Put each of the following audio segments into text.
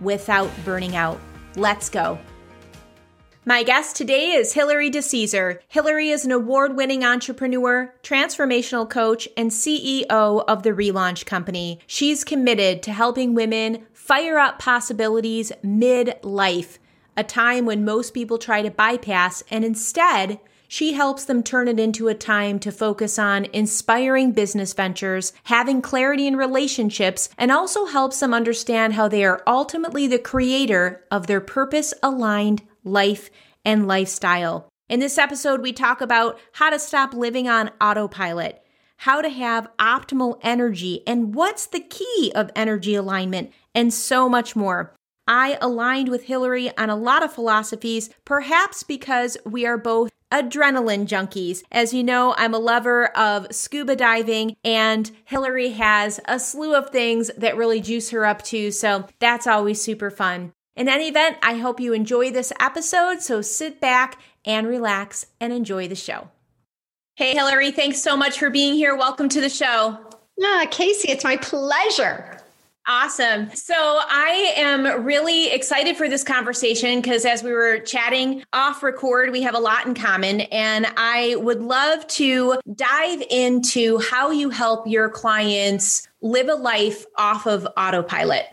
without burning out. Let's go. My guest today is Hilary DeCesar. Hilary is an award winning entrepreneur, transformational coach, and CEO of the Relaunch Company. She's committed to helping women fire up possibilities mid life, a time when most people try to bypass and instead she helps them turn it into a time to focus on inspiring business ventures, having clarity in relationships, and also helps them understand how they are ultimately the creator of their purpose aligned life and lifestyle. In this episode, we talk about how to stop living on autopilot, how to have optimal energy, and what's the key of energy alignment, and so much more. I aligned with Hilary on a lot of philosophies, perhaps because we are both adrenaline junkies. As you know, I'm a lover of scuba diving, and Hilary has a slew of things that really juice her up too. So that's always super fun. In any event, I hope you enjoy this episode. So sit back and relax and enjoy the show. Hey, Hilary, thanks so much for being here. Welcome to the show. Ah, Casey, it's my pleasure. Awesome. So I am really excited for this conversation because as we were chatting off record, we have a lot in common. And I would love to dive into how you help your clients live a life off of autopilot.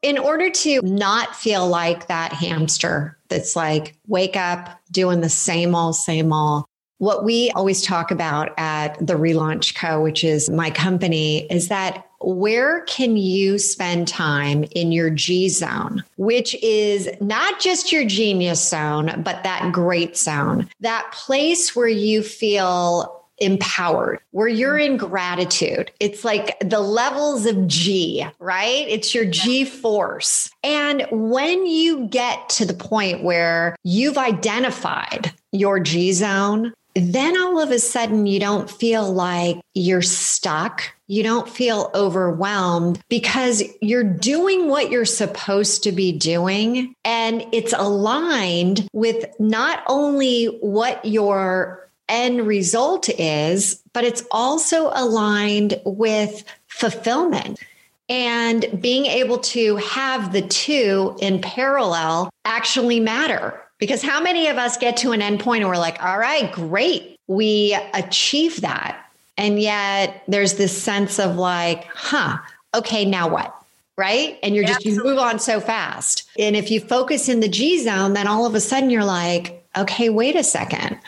In order to not feel like that hamster that's like, wake up doing the same old, same old, what we always talk about at the Relaunch Co., which is my company, is that where can you spend time in your G zone, which is not just your genius zone, but that great zone, that place where you feel empowered, where you're in gratitude. It's like the levels of G, right? It's your G force. And when you get to the point where you've identified your G zone, then all of a sudden you don't feel like you're stuck. You don't feel overwhelmed because you're doing what you're supposed to be doing. And it's aligned with not only what your end result is, but it's also aligned with fulfillment. And being able to have the two in parallel actually matter because how many of us get to an endpoint and we're like, all right, great, we achieve that. And yet there's this sense of like, huh, okay, now what? Right. And you're just, you move on so fast. And if you focus in the G zone, then all of a sudden you're like, okay, wait a second.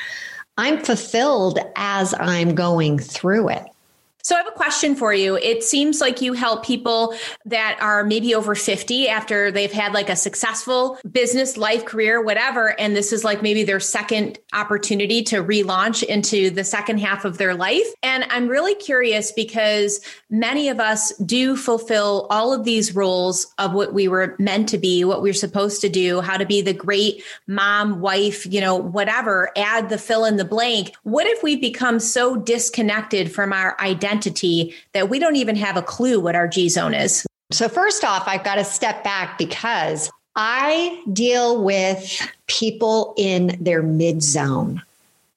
I'm fulfilled as I'm going through it. So I have a question for you. It seems like you help people that are maybe over 50 after they've had like a successful business, life, career, whatever. And this is like maybe their second opportunity to relaunch into the second half of their life. And I'm really curious because many of us do fulfill all of these roles of what we were meant to be, what we we're supposed to do, how to be the great mom, wife, you know, whatever, add the fill in the blank. What if we become so disconnected from our identity? Entity that we don't even have a clue what our G zone is. So, first off, I've got to step back because I deal with people in their mid zone.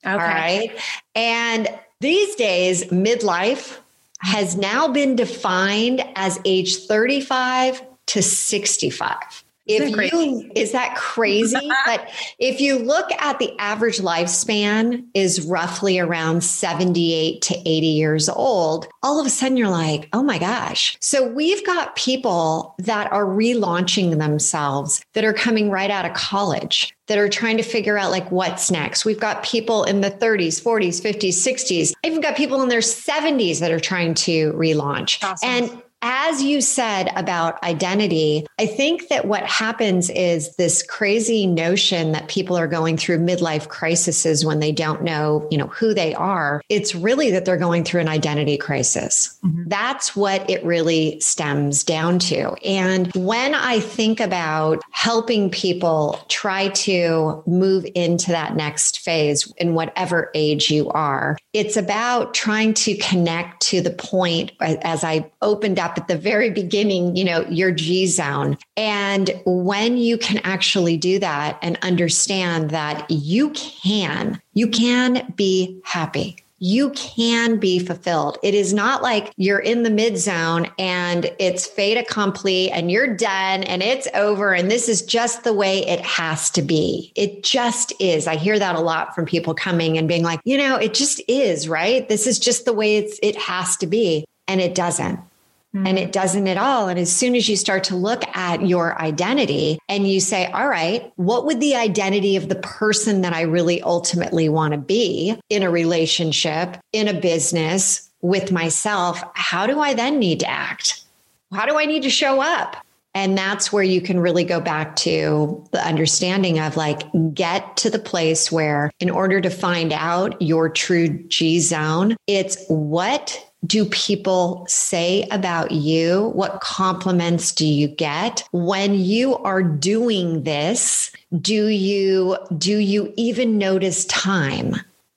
Okay. All right. And these days, midlife has now been defined as age 35 to 65. If you is that crazy? but if you look at the average lifespan is roughly around 78 to 80 years old, all of a sudden you're like, oh my gosh. So we've got people that are relaunching themselves that are coming right out of college that are trying to figure out like what's next. We've got people in the 30s, 40s, 50s, 60s. I've even got people in their 70s that are trying to relaunch. Awesome. And as you said about identity, I think that what happens is this crazy notion that people are going through midlife crises when they don't know, you know, who they are. It's really that they're going through an identity crisis. Mm-hmm. That's what it really stems down to. And when I think about helping people try to move into that next phase in whatever age you are, it's about trying to connect to the point as I opened up at the very beginning, you know, your G zone. And when you can actually do that and understand that you can, you can be happy you can be fulfilled. It is not like you're in the mid zone and it's fait accompli and you're done and it's over and this is just the way it has to be. It just is. I hear that a lot from people coming and being like, you know, it just is, right? This is just the way it's it has to be and it doesn't. Mm-hmm. And it doesn't at all. And as soon as you start to look at your identity and you say, all right, what would the identity of the person that I really ultimately want to be in a relationship, in a business, with myself? How do I then need to act? How do I need to show up? And that's where you can really go back to the understanding of like, get to the place where, in order to find out your true G zone, it's what do people say about you? What compliments do you get when you are doing this? Do you do you even notice time?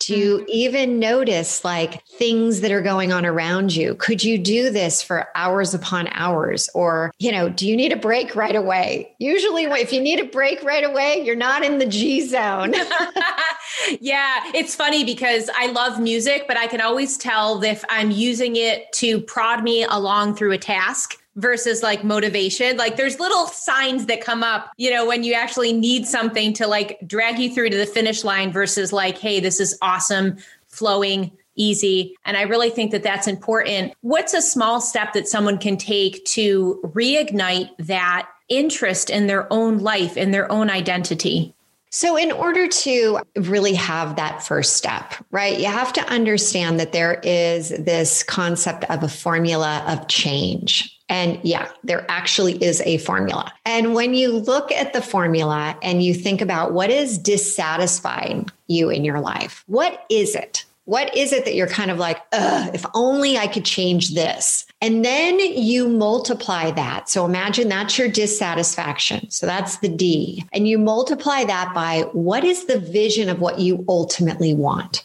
You mm-hmm. even notice like things that are going on around you? Could you do this for hours upon hours? Or, you know, do you need a break right away? Usually, if you need a break right away, you're not in the G zone. yeah, it's funny because I love music, but I can always tell if I'm using it to prod me along through a task versus like motivation. Like there's little signs that come up, you know, when you actually need something to like drag you through to the finish line versus like, hey, this is awesome, flowing, easy. And I really think that that's important. What's a small step that someone can take to reignite that interest in their own life, in their own identity? So, in order to really have that first step, right, you have to understand that there is this concept of a formula of change. And yeah, there actually is a formula. And when you look at the formula and you think about what is dissatisfying you in your life, what is it? What is it that you're kind of like, if only I could change this? And then you multiply that. So imagine that's your dissatisfaction. So that's the D. And you multiply that by what is the vision of what you ultimately want?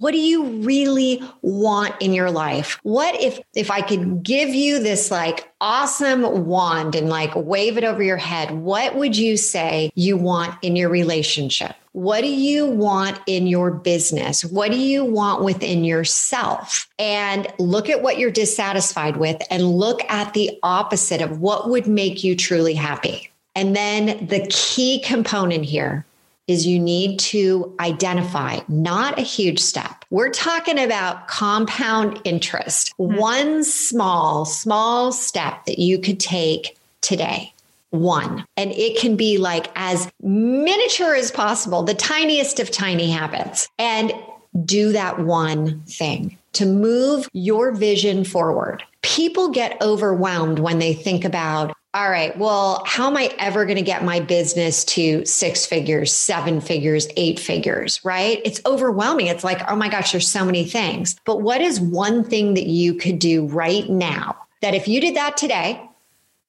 What do you really want in your life? What if if I could give you this like awesome wand and like wave it over your head? What would you say you want in your relationship? What do you want in your business? What do you want within yourself? And look at what you're dissatisfied with and look at the opposite of what would make you truly happy. And then the key component here is you need to identify not a huge step. We're talking about compound interest. Mm-hmm. One small, small step that you could take today. One. And it can be like as miniature as possible, the tiniest of tiny habits. And do that one thing to move your vision forward. People get overwhelmed when they think about all right, well, how am I ever going to get my business to six figures, seven figures, eight figures, right? It's overwhelming. It's like, oh my gosh, there's so many things. But what is one thing that you could do right now that if you did that today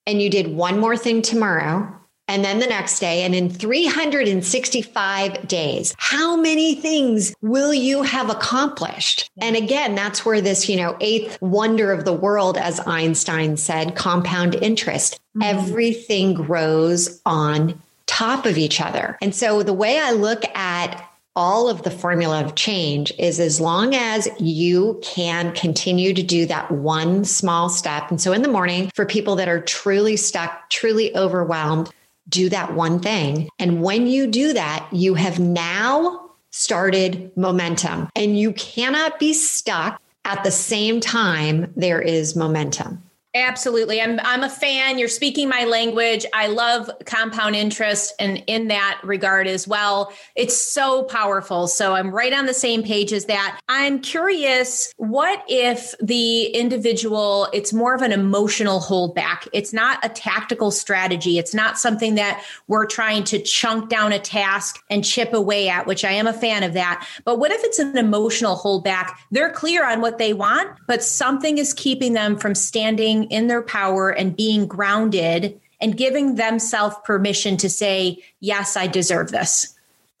and you did one more thing tomorrow, and then the next day, and in 365 days, how many things will you have accomplished? And again, that's where this, you know, eighth wonder of the world, as Einstein said, compound interest. Mm-hmm. Everything grows on top of each other. And so the way I look at all of the formula of change is as long as you can continue to do that one small step. And so in the morning, for people that are truly stuck, truly overwhelmed, do that one thing. And when you do that, you have now started momentum and you cannot be stuck at the same time there is momentum. Absolutely. I'm I'm a fan. You're speaking my language. I love compound interest and in that regard as well. It's so powerful. So I'm right on the same page as that. I'm curious, what if the individual it's more of an emotional holdback. It's not a tactical strategy. It's not something that we're trying to chunk down a task and chip away at, which I am a fan of that. But what if it's an emotional holdback? They're clear on what they want, but something is keeping them from standing in their power and being grounded and giving themselves permission to say, Yes, I deserve this?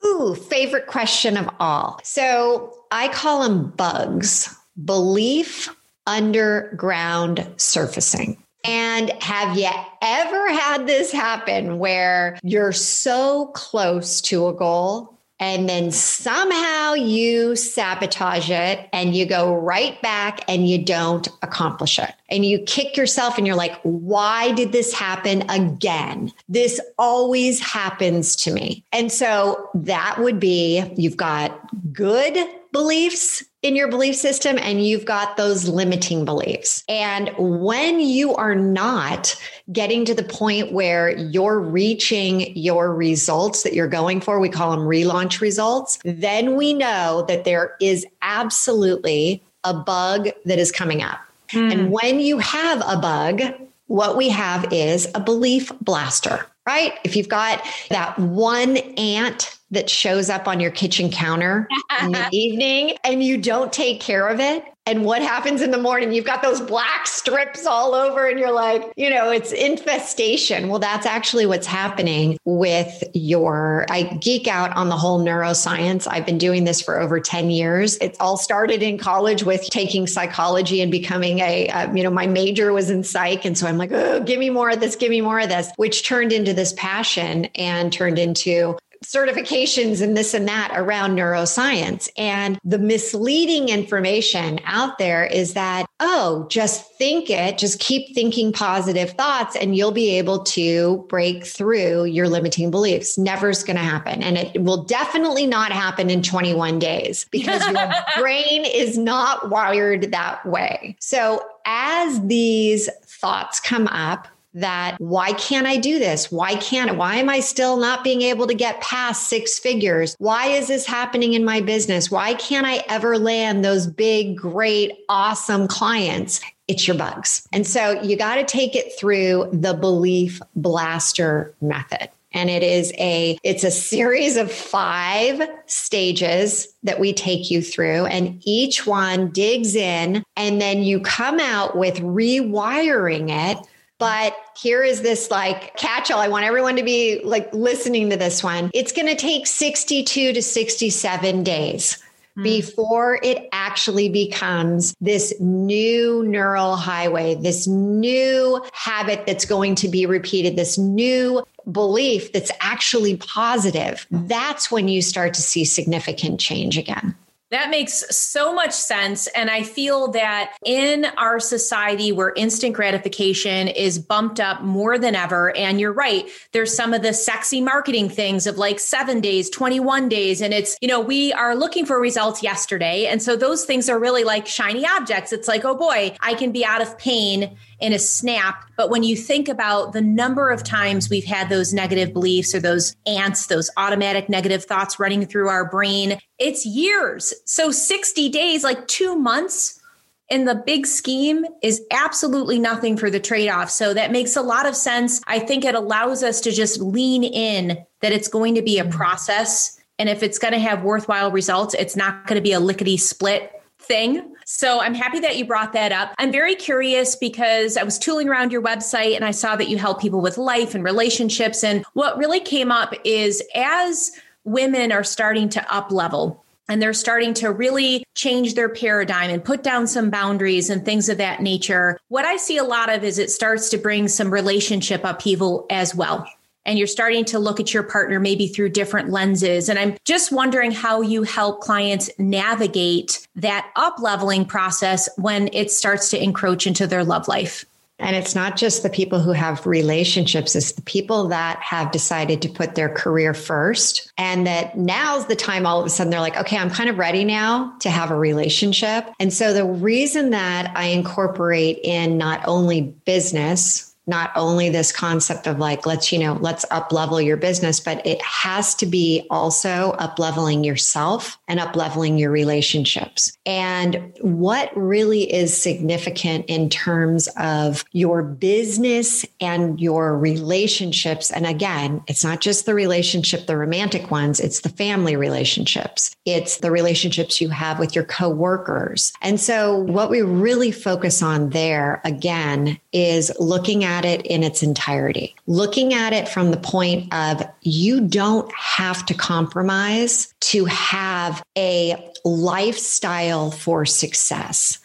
Ooh, favorite question of all. So I call them bugs belief underground surfacing. And have you ever had this happen where you're so close to a goal and then somehow you sabotage it and you go right back and you don't accomplish it. And you kick yourself and you're like, why did this happen again? This always happens to me. And so that would be you've got good beliefs in your belief system and you've got those limiting beliefs. And when you are not getting to the point where you're reaching your results that you're going for, we call them relaunch results, then we know that there is absolutely a bug that is coming up. Mm. And when you have a bug, what we have is a belief blaster, right? If you've got that one ant that shows up on your kitchen counter in the evening and you don't take care of it. And what happens in the morning? You've got those black strips all over, and you're like, you know, it's infestation. Well, that's actually what's happening with your. I geek out on the whole neuroscience. I've been doing this for over 10 years. It all started in college with taking psychology and becoming a, uh, you know, my major was in psych. And so I'm like, oh, give me more of this, give me more of this, which turned into this passion and turned into certifications and this and that around neuroscience. And the misleading information out there is that, oh, just think it, just keep thinking positive thoughts, and you'll be able to break through your limiting beliefs. Never's going to happen. And it will definitely not happen in 21 days because your brain is not wired that way. So as these thoughts come up, that why can't I do this? Why can't why am I still not being able to get past six figures? Why is this happening in my business? Why can't I ever land those big, great, awesome clients? It's your bugs. And so you got to take it through the belief blaster method and it is a it's a series of 5 stages that we take you through and each one digs in and then you come out with rewiring it but here is this like catch all. I want everyone to be like listening to this one. It's going to take 62 to 67 days hmm. before it actually becomes this new neural highway, this new habit that's going to be repeated, this new belief that's actually positive. That's when you start to see significant change again. That makes so much sense. And I feel that in our society where instant gratification is bumped up more than ever, and you're right, there's some of the sexy marketing things of like seven days, 21 days. And it's, you know, we are looking for results yesterday. And so those things are really like shiny objects. It's like, oh boy, I can be out of pain in a snap. But when you think about the number of times we've had those negative beliefs or those ants, those automatic negative thoughts running through our brain, it's years. So 60 days, like two months in the big scheme is absolutely nothing for the trade off. So that makes a lot of sense. I think it allows us to just lean in that it's going to be a mm-hmm. process. And if it's going to have worthwhile results, it's not going to be a lickety split thing. So I'm happy that you brought that up. I'm very curious because I was tooling around your website and I saw that you help people with life and relationships. And what really came up is as women are starting to up level, and they're starting to really change their paradigm and put down some boundaries and things of that nature. What I see a lot of is it starts to bring some relationship upheaval as well and you're starting to look at your partner maybe through different lenses. And I'm just wondering how you help clients navigate that up leveling process when it starts to encroach into their love life. And it's not just the people who have relationships, it's the people that have decided to put their career first. And that now's the time all of a sudden they're like, okay, I'm kind of ready now to have a relationship. And so the reason that I incorporate in not only business, not only this concept of like let's you know let's up level your business but it has to be also up leveling yourself and up leveling your relationships. And what really is significant in terms of your business and your relationships and again it's not just the relationship the romantic ones it's the family relationships it's the relationships you have with your coworkers. And so what we really focus on there again is looking at at it in its entirety, looking at it from the point of you don't have to compromise to have a lifestyle for success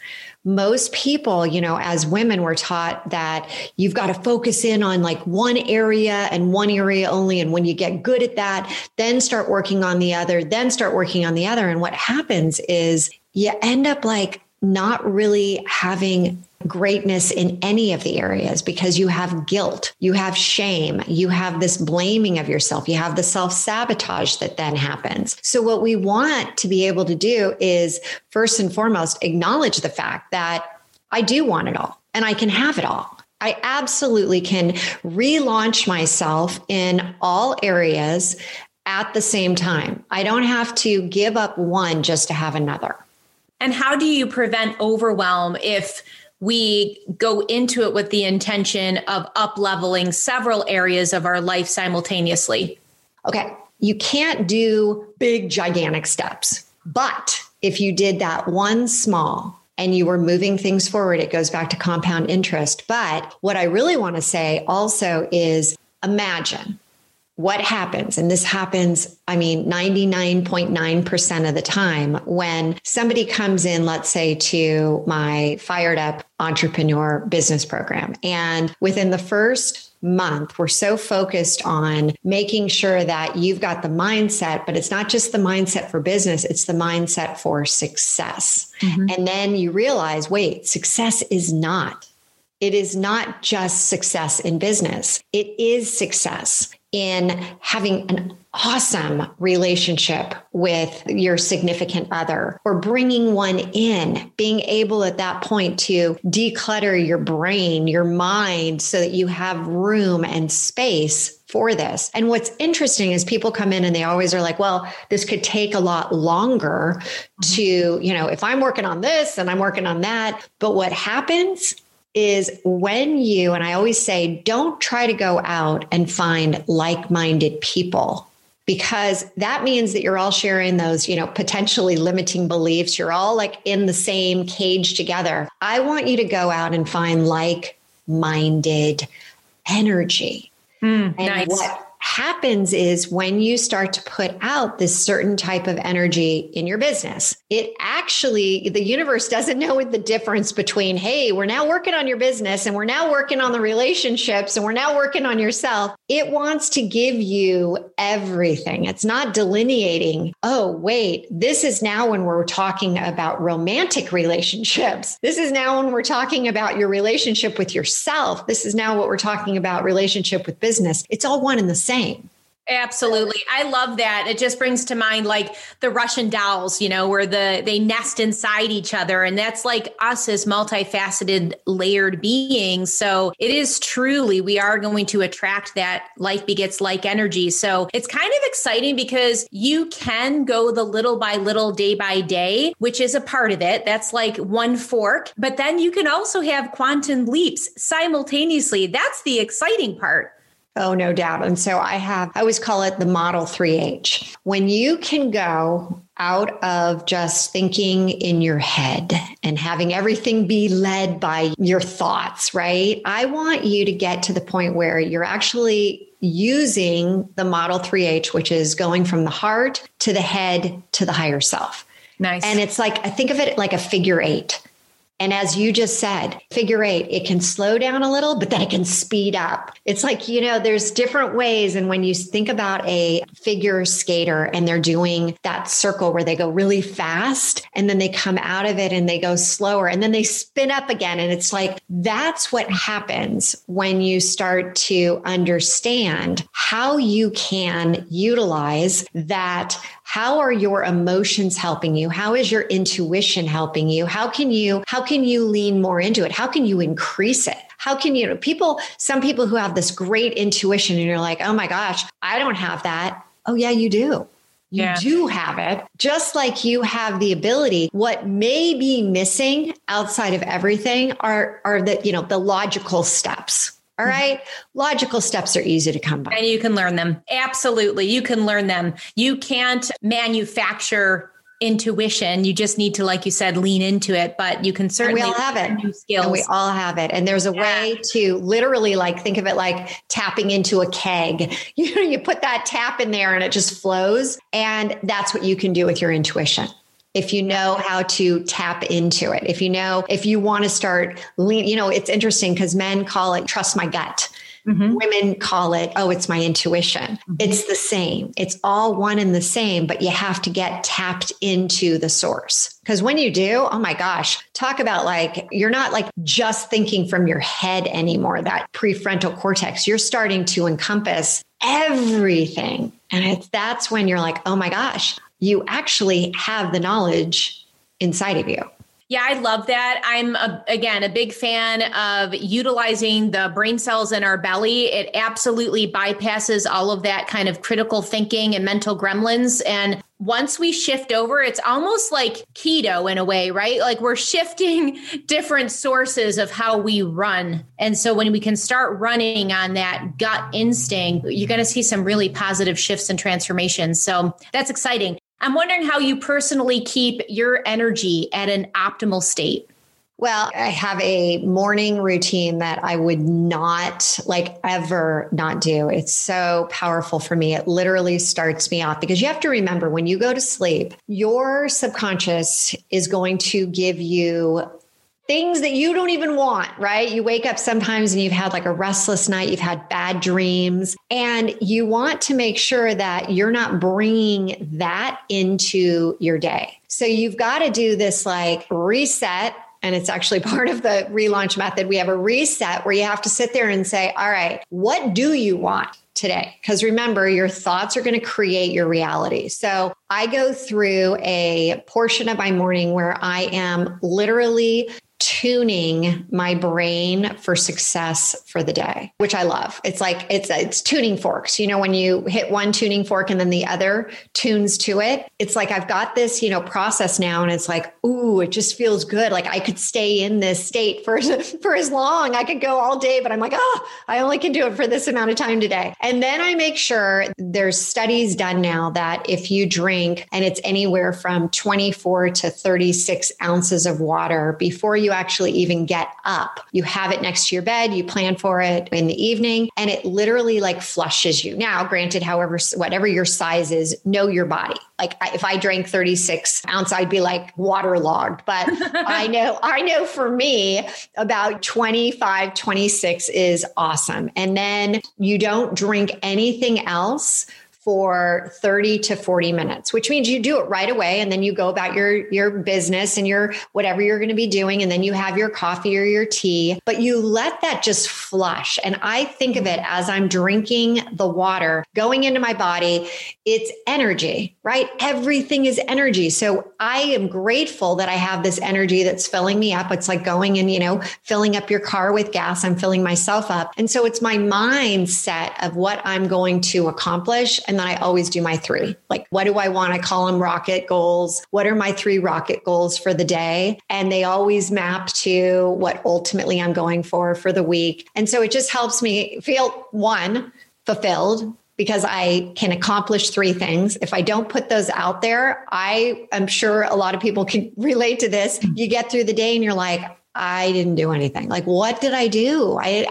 most people, you know, as women, were taught that you've got to focus in on like one area and one area only. And when you get good at that, then start working on the other, then start working on the other. And what happens is you end up like not really having greatness in any of the areas because you have guilt, you have shame, you have this blaming of yourself, you have the self sabotage that then happens. So, what we want to be able to do is first and foremost acknowledge the fact that I do want it all and I can have it all. I absolutely can relaunch myself in all areas at the same time. I don't have to give up one just to have another. And how do you prevent overwhelm if we go into it with the intention of up leveling several areas of our life simultaneously? Okay. You can't do big, gigantic steps. But if you did that one small and you were moving things forward, it goes back to compound interest. But what I really want to say also is imagine what happens, and this happens, I mean, 99.9% of the time when somebody comes in, let's say, to my fired up entrepreneur business program. And within the first month, we're so focused on making sure that you've got the mindset, but it's not just the mindset for business, it's the mindset for success. Mm-hmm. And then you realize wait, success is not it is not just success in business. It is success in having an awesome relationship with your significant other or bringing one in, being able at that point to declutter your brain, your mind, so that you have room and space for this. And what's interesting is people come in and they always are like, well, this could take a lot longer to, you know, if I'm working on this and I'm working on that. But what happens is when you, and I always say, don't try to go out and find like minded people because that means that you're all sharing those, you know, potentially limiting beliefs. You're all like in the same cage together. I want you to go out and find like minded energy. Mm, and nice. what happens is when you start to put out this certain type of energy in your business, it actually, the universe doesn't know the difference between, hey, we're now working on your business and we're now working on the relationships and we're now working on yourself. It wants to give you everything. It's not delineating, oh, wait, this is now when we're talking about romantic relationships. This is now when we're talking about your relationship with yourself. This is now what we're talking about relationship with business. It's all one and the same. Absolutely. I love that. It just brings to mind like the Russian dolls, you know, where the they nest inside each other and that's like us as multifaceted layered beings. So it is truly we are going to attract that like begets like energy. So it's kind of exciting because you can go the little by little day by day, which is a part of it. That's like one fork, but then you can also have quantum leaps simultaneously. That's the exciting part. Oh, no doubt. And so I have, I always call it the model 3H. When you can go out of just thinking in your head and having everything be led by your thoughts, right? I want you to get to the point where you're actually using the model 3H, which is going from the heart to the head to the higher self. Nice. And it's like, I think of it like a figure eight. And as you just said, figure eight, it can slow down a little, but then it can speed up. It's like, you know, there's different ways. And when you think about a figure skater and they're doing that circle where they go really fast and then they come out of it and they go slower and then they spin up again. And it's like, that's what happens when you start to understand how you can utilize that how are your emotions helping you how is your intuition helping you how can you how can you lean more into it how can you increase it how can you people some people who have this great intuition and you're like oh my gosh i don't have that oh yeah you do you yeah. do have it, just like you have the ability. What may be missing outside of everything are are the you know the logical steps. All mm-hmm. Logical steps are easy to come by. And you can learn them. Absolutely. You can learn them. You can't manufacture intuition. You just need to, like you said, lean into it, but you can certainly and we all have it. New skills. And we all have it. And there's a yeah. way to literally like think of it like tapping into a keg. You know, you put that tap in there and it just flows. And that's what you can do with your intuition if you know how to tap into it, if you know, if you want to start lean, you know, it's interesting because men call it trust my gut. Mm-hmm. Women call it, oh, it's my intuition. Mm-hmm. It's the same. It's all one and the same, but you have to get tapped into the source. Because when you do, oh my gosh, talk about like, you're not like just thinking from your head anymore, that prefrontal cortex. You're starting to encompass everything. And it's that's when you're like, oh my gosh, you actually have the knowledge inside of you. Yeah, I love that. I'm a, again a big fan of utilizing the brain cells in our belly. It absolutely bypasses all of that kind of critical thinking and mental gremlins. And once we shift over, it's almost like keto in a way, right? Like we're shifting different sources of how we run. And so when we can start running on that gut instinct, you're going to see some really positive shifts and transformations. So that's exciting. I'm wondering how you personally keep your energy at an optimal state. Well, I have a morning routine that I would not like ever not do. It's so powerful for me. It literally starts me off because you have to remember when you go to sleep, your subconscious is going to give you things that you don't even want, right? You wake up sometimes and you've had like a restless night, you've had bad dreams, and you want to make sure that you're not bringing that into your day. So you've got to do this like reset. And it's actually part of the relaunch method. We have a reset where you have to sit there and say, all right, what do you want? today. Because remember, your thoughts are going to create your reality. So I go through a portion of my morning where I am literally tuning my brain for success for the day, which I love. It's like it's it's tuning forks. You know, when you hit one tuning fork and then the other tunes to it, it's like I've got this, you know, process now and it's like, ooh, it just feels good. Like I could stay in this state for for as long. I could go all day, but I'm like, oh, I only can do it for this amount of time today. And then I make sure there's studies done now that if you drink and it's anywhere from 24 to 36 ounces of water before you you actually even get up. You have it next to your bed, you plan for it in the evening, and it literally like flushes you. Now, granted, however, whatever your size is, know your body. Like if I drank 36 ounce, I'd be like waterlogged. But I know, I know for me, about 25, 26 is awesome. And then you don't drink anything else for 30 to 40 minutes, which means you do it right away and then you go about your your business and your whatever you're going to be doing and then you have your coffee or your tea, but you let that just flush. And I think of it as I'm drinking the water going into my body, it's energy, right? Everything is energy. So I am grateful that I have this energy that's filling me up. It's like going and, you know, filling up your car with gas. I'm filling myself up. And so it's my mindset of what I'm going to accomplish and then I always do my three. Like, what do I want? I call them rocket goals. What are my three rocket goals for the day? And they always map to what ultimately I'm going for for the week. And so it just helps me feel one, fulfilled because I can accomplish three things. If I don't put those out there, I am sure a lot of people can relate to this. You get through the day and you're like, I didn't do anything. Like, what did I do? I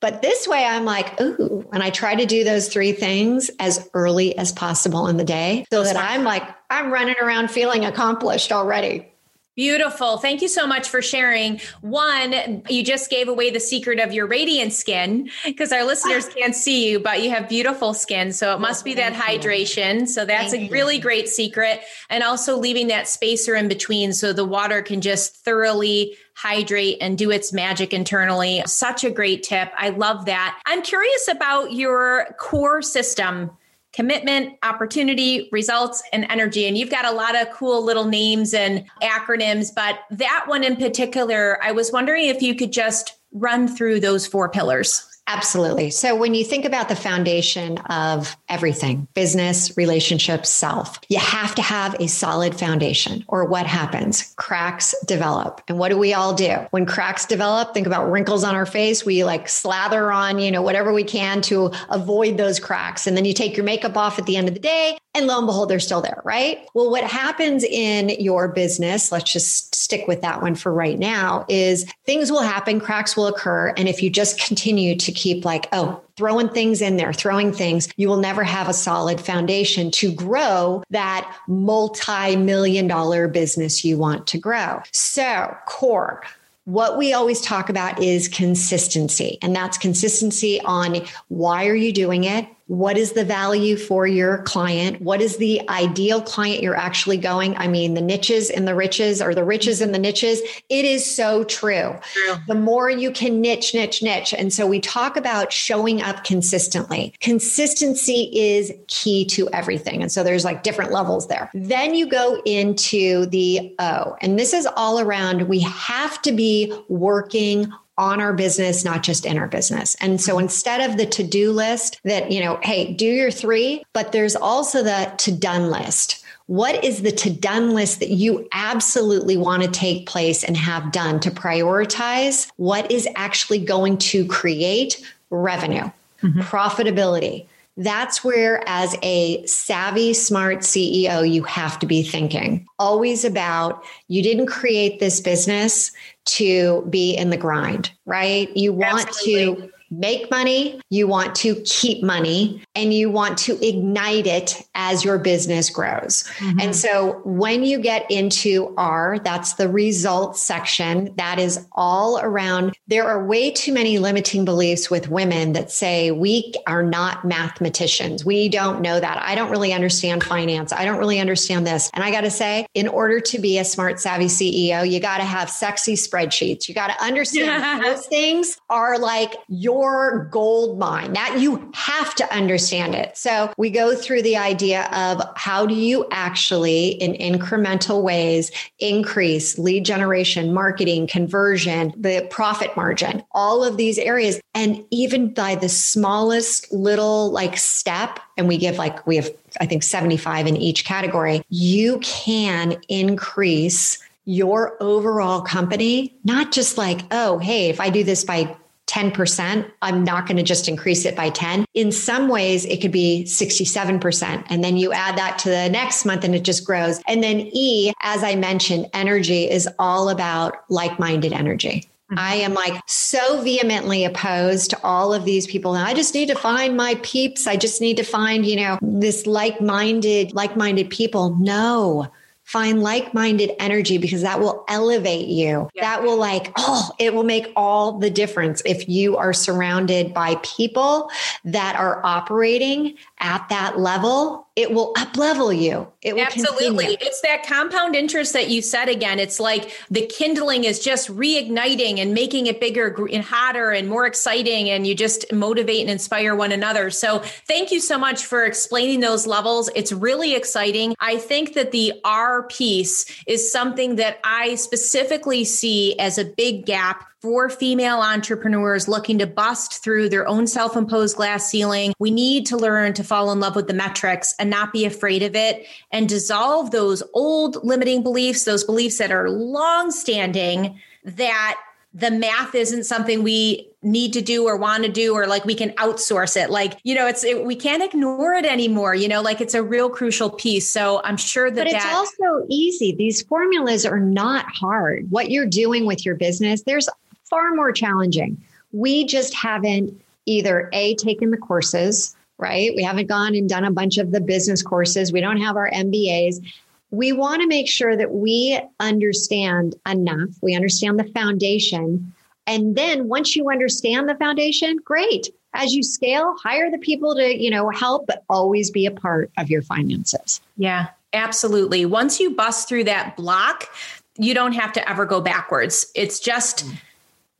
but this way, I'm like, ooh, and I try to do those three things as early as possible in the day so that I'm like, I'm running around feeling accomplished already. Beautiful. Thank you so much for sharing. One, you just gave away the secret of your radiant skin because our listeners can't see you, but you have beautiful skin. So it must be that hydration. So that's a really great secret. And also leaving that spacer in between so the water can just thoroughly hydrate and do its magic internally. Such a great tip. I love that. I'm curious about your core system commitment, opportunity, results, and energy. And you've got a lot of cool little names and acronyms, but that one in particular, I was wondering if you could just run through those four pillars. Absolutely. So when you think about the foundation of everything, business, relationships, self, you have to have a solid foundation or what happens? Cracks develop. And what do we all do? When cracks develop, think about wrinkles on our face. We like slather on, you know, whatever we can to avoid those cracks. And then you take your makeup off at the end of the day and lo and behold, they're still there, right? Well, what happens in your business, let's just stick with that one for right now, is things will happen, cracks will occur. And if you just continue to keep like, oh, throwing things in there, throwing things, you will never have a solid foundation to grow that multi million dollar business you want to grow. So, core, what we always talk about is consistency and that's consistency on why are you doing it what is the value for your client? What is the ideal client you're actually going? I mean, the niches and the riches or the riches and the niches. It is so true. true. The more you can niche, niche, niche. And so we talk about showing up consistently. Consistency is key to everything. And so there's like different levels there. Then you go into the O, and this is all around we have to be working on our business, not just in our business. And so instead of the to do list that, you know, hey, do your three, but there's also the to done list. What is the to done list that you absolutely want to take place and have done to prioritize what is actually going to create revenue, mm-hmm. profitability? That's where, as a savvy, smart CEO, you have to be thinking always about you didn't create this business to be in the grind, right? You want Absolutely. to make money, you want to keep money, and you want to ignite it as your business grows. Mm-hmm. And so when you get into R, that's the results section, that is all around. There are way too many limiting beliefs with women that say we are not mathematicians. We don't know that. I don't really understand finance. I don't really understand this. And I got to say, in order to be a smart, savvy CEO, you got to have sexy spreadsheets. You got to understand those things are like your your gold mine. That you have to understand it. So we go through the idea of how do you actually, in incremental ways, increase lead generation, marketing, conversion, the profit margin, all of these areas. And even by the smallest little like step, and we give like, we have, I think, 75 in each category, you can increase your overall company, not just like, oh, hey, if I do this by 10%, I'm not going to just increase it by 10. In some ways, it could be 67%. And then you add that to the next month and it just grows. And then E, as I mentioned, energy is all about like minded energy. Mm-hmm. I am like so vehemently opposed to all of these people. And I just need to find my peeps. I just need to find, you know, this like minded, like minded people. No, find like-minded energy because that will elevate you. Yeah. That will like, oh, it will make all the difference if you are surrounded by people that are operating at that level it will up level you. It will absolutely. Continue. It's that compound interest that you said again. It's like the kindling is just reigniting and making it bigger and hotter and more exciting, and you just motivate and inspire one another. So, thank you so much for explaining those levels. It's really exciting. I think that the R piece is something that I specifically see as a big gap for female entrepreneurs looking to bust through their own self imposed glass ceiling. We need to learn to fall in love with the metrics and not be afraid of it and dissolve those old limiting beliefs, those beliefs that are long standing that the math isn't something we need to do or want to do or like we can outsource it. Like you know it's it, we can't ignore it anymore you know like it's a real crucial piece. So i'm sure that but it's that- also easy. These formulas are not hard. What you're doing with your business there's far more challenging. We just haven't either A, taken the courses, right? We haven't gone and done a bunch of the business courses. We don't have our MBAs. we want to make sure that we understand enough, we understand the foundation. And then once you understand the foundation, great. As you scale, hire the people to, you know, help, but always be a part of your finances. Yeah, absolutely. Once you bust through that block, you don't have to ever go backwards. It's just mm.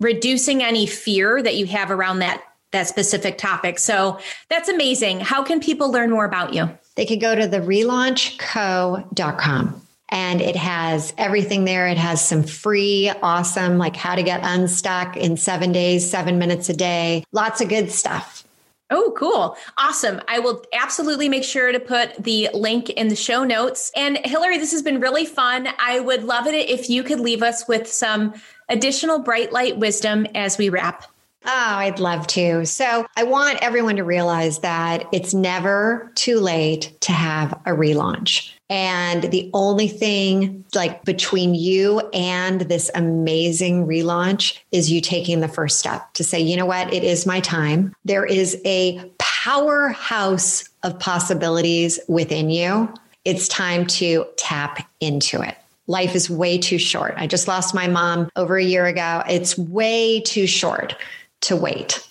Reducing any fear that you have around that that specific topic. So that's amazing. How can people learn more about you? They could go to the relaunchco.com and it has everything there. It has some free, awesome, like how to get unstuck in seven days, seven minutes a day, lots of good stuff. Oh, cool. Awesome. I will absolutely make sure to put the link in the show notes. And Hilary, this has been really fun. I would love it if you could leave us with some additional bright light wisdom as we wrap. Oh, I'd love to. So, I want everyone to realize that it's never too late to have a relaunch. And the only thing like between you and this amazing relaunch is you taking the first step to say, you know what, it is my time. There is a powerhouse of possibilities within you. It's time to tap into it. Life is way too short. I just lost my mom over a year ago. It's way too short to wait.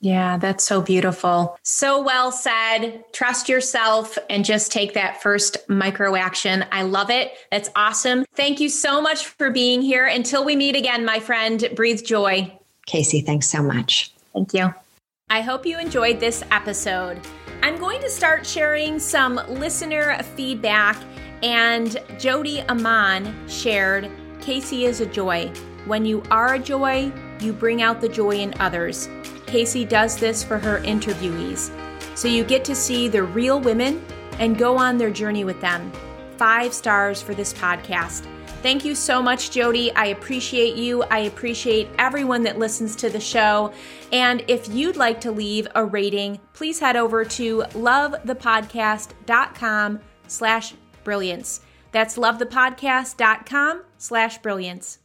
Yeah, that's so beautiful. So well said. Trust yourself and just take that first micro action. I love it. That's awesome. Thank you so much for being here. Until we meet again, my friend, breathe joy. Casey, thanks so much. Thank you. I hope you enjoyed this episode. I'm going to start sharing some listener feedback, and Jody Aman shared Casey is a joy. When you are a joy, you bring out the joy in others. Casey does this for her interviewees. So you get to see the real women and go on their journey with them. Five stars for this podcast. Thank you so much, Jody. I appreciate you. I appreciate everyone that listens to the show. And if you'd like to leave a rating, please head over to lovethepodcast.com slash brilliance. That's lovethepodcast.com slash brilliance.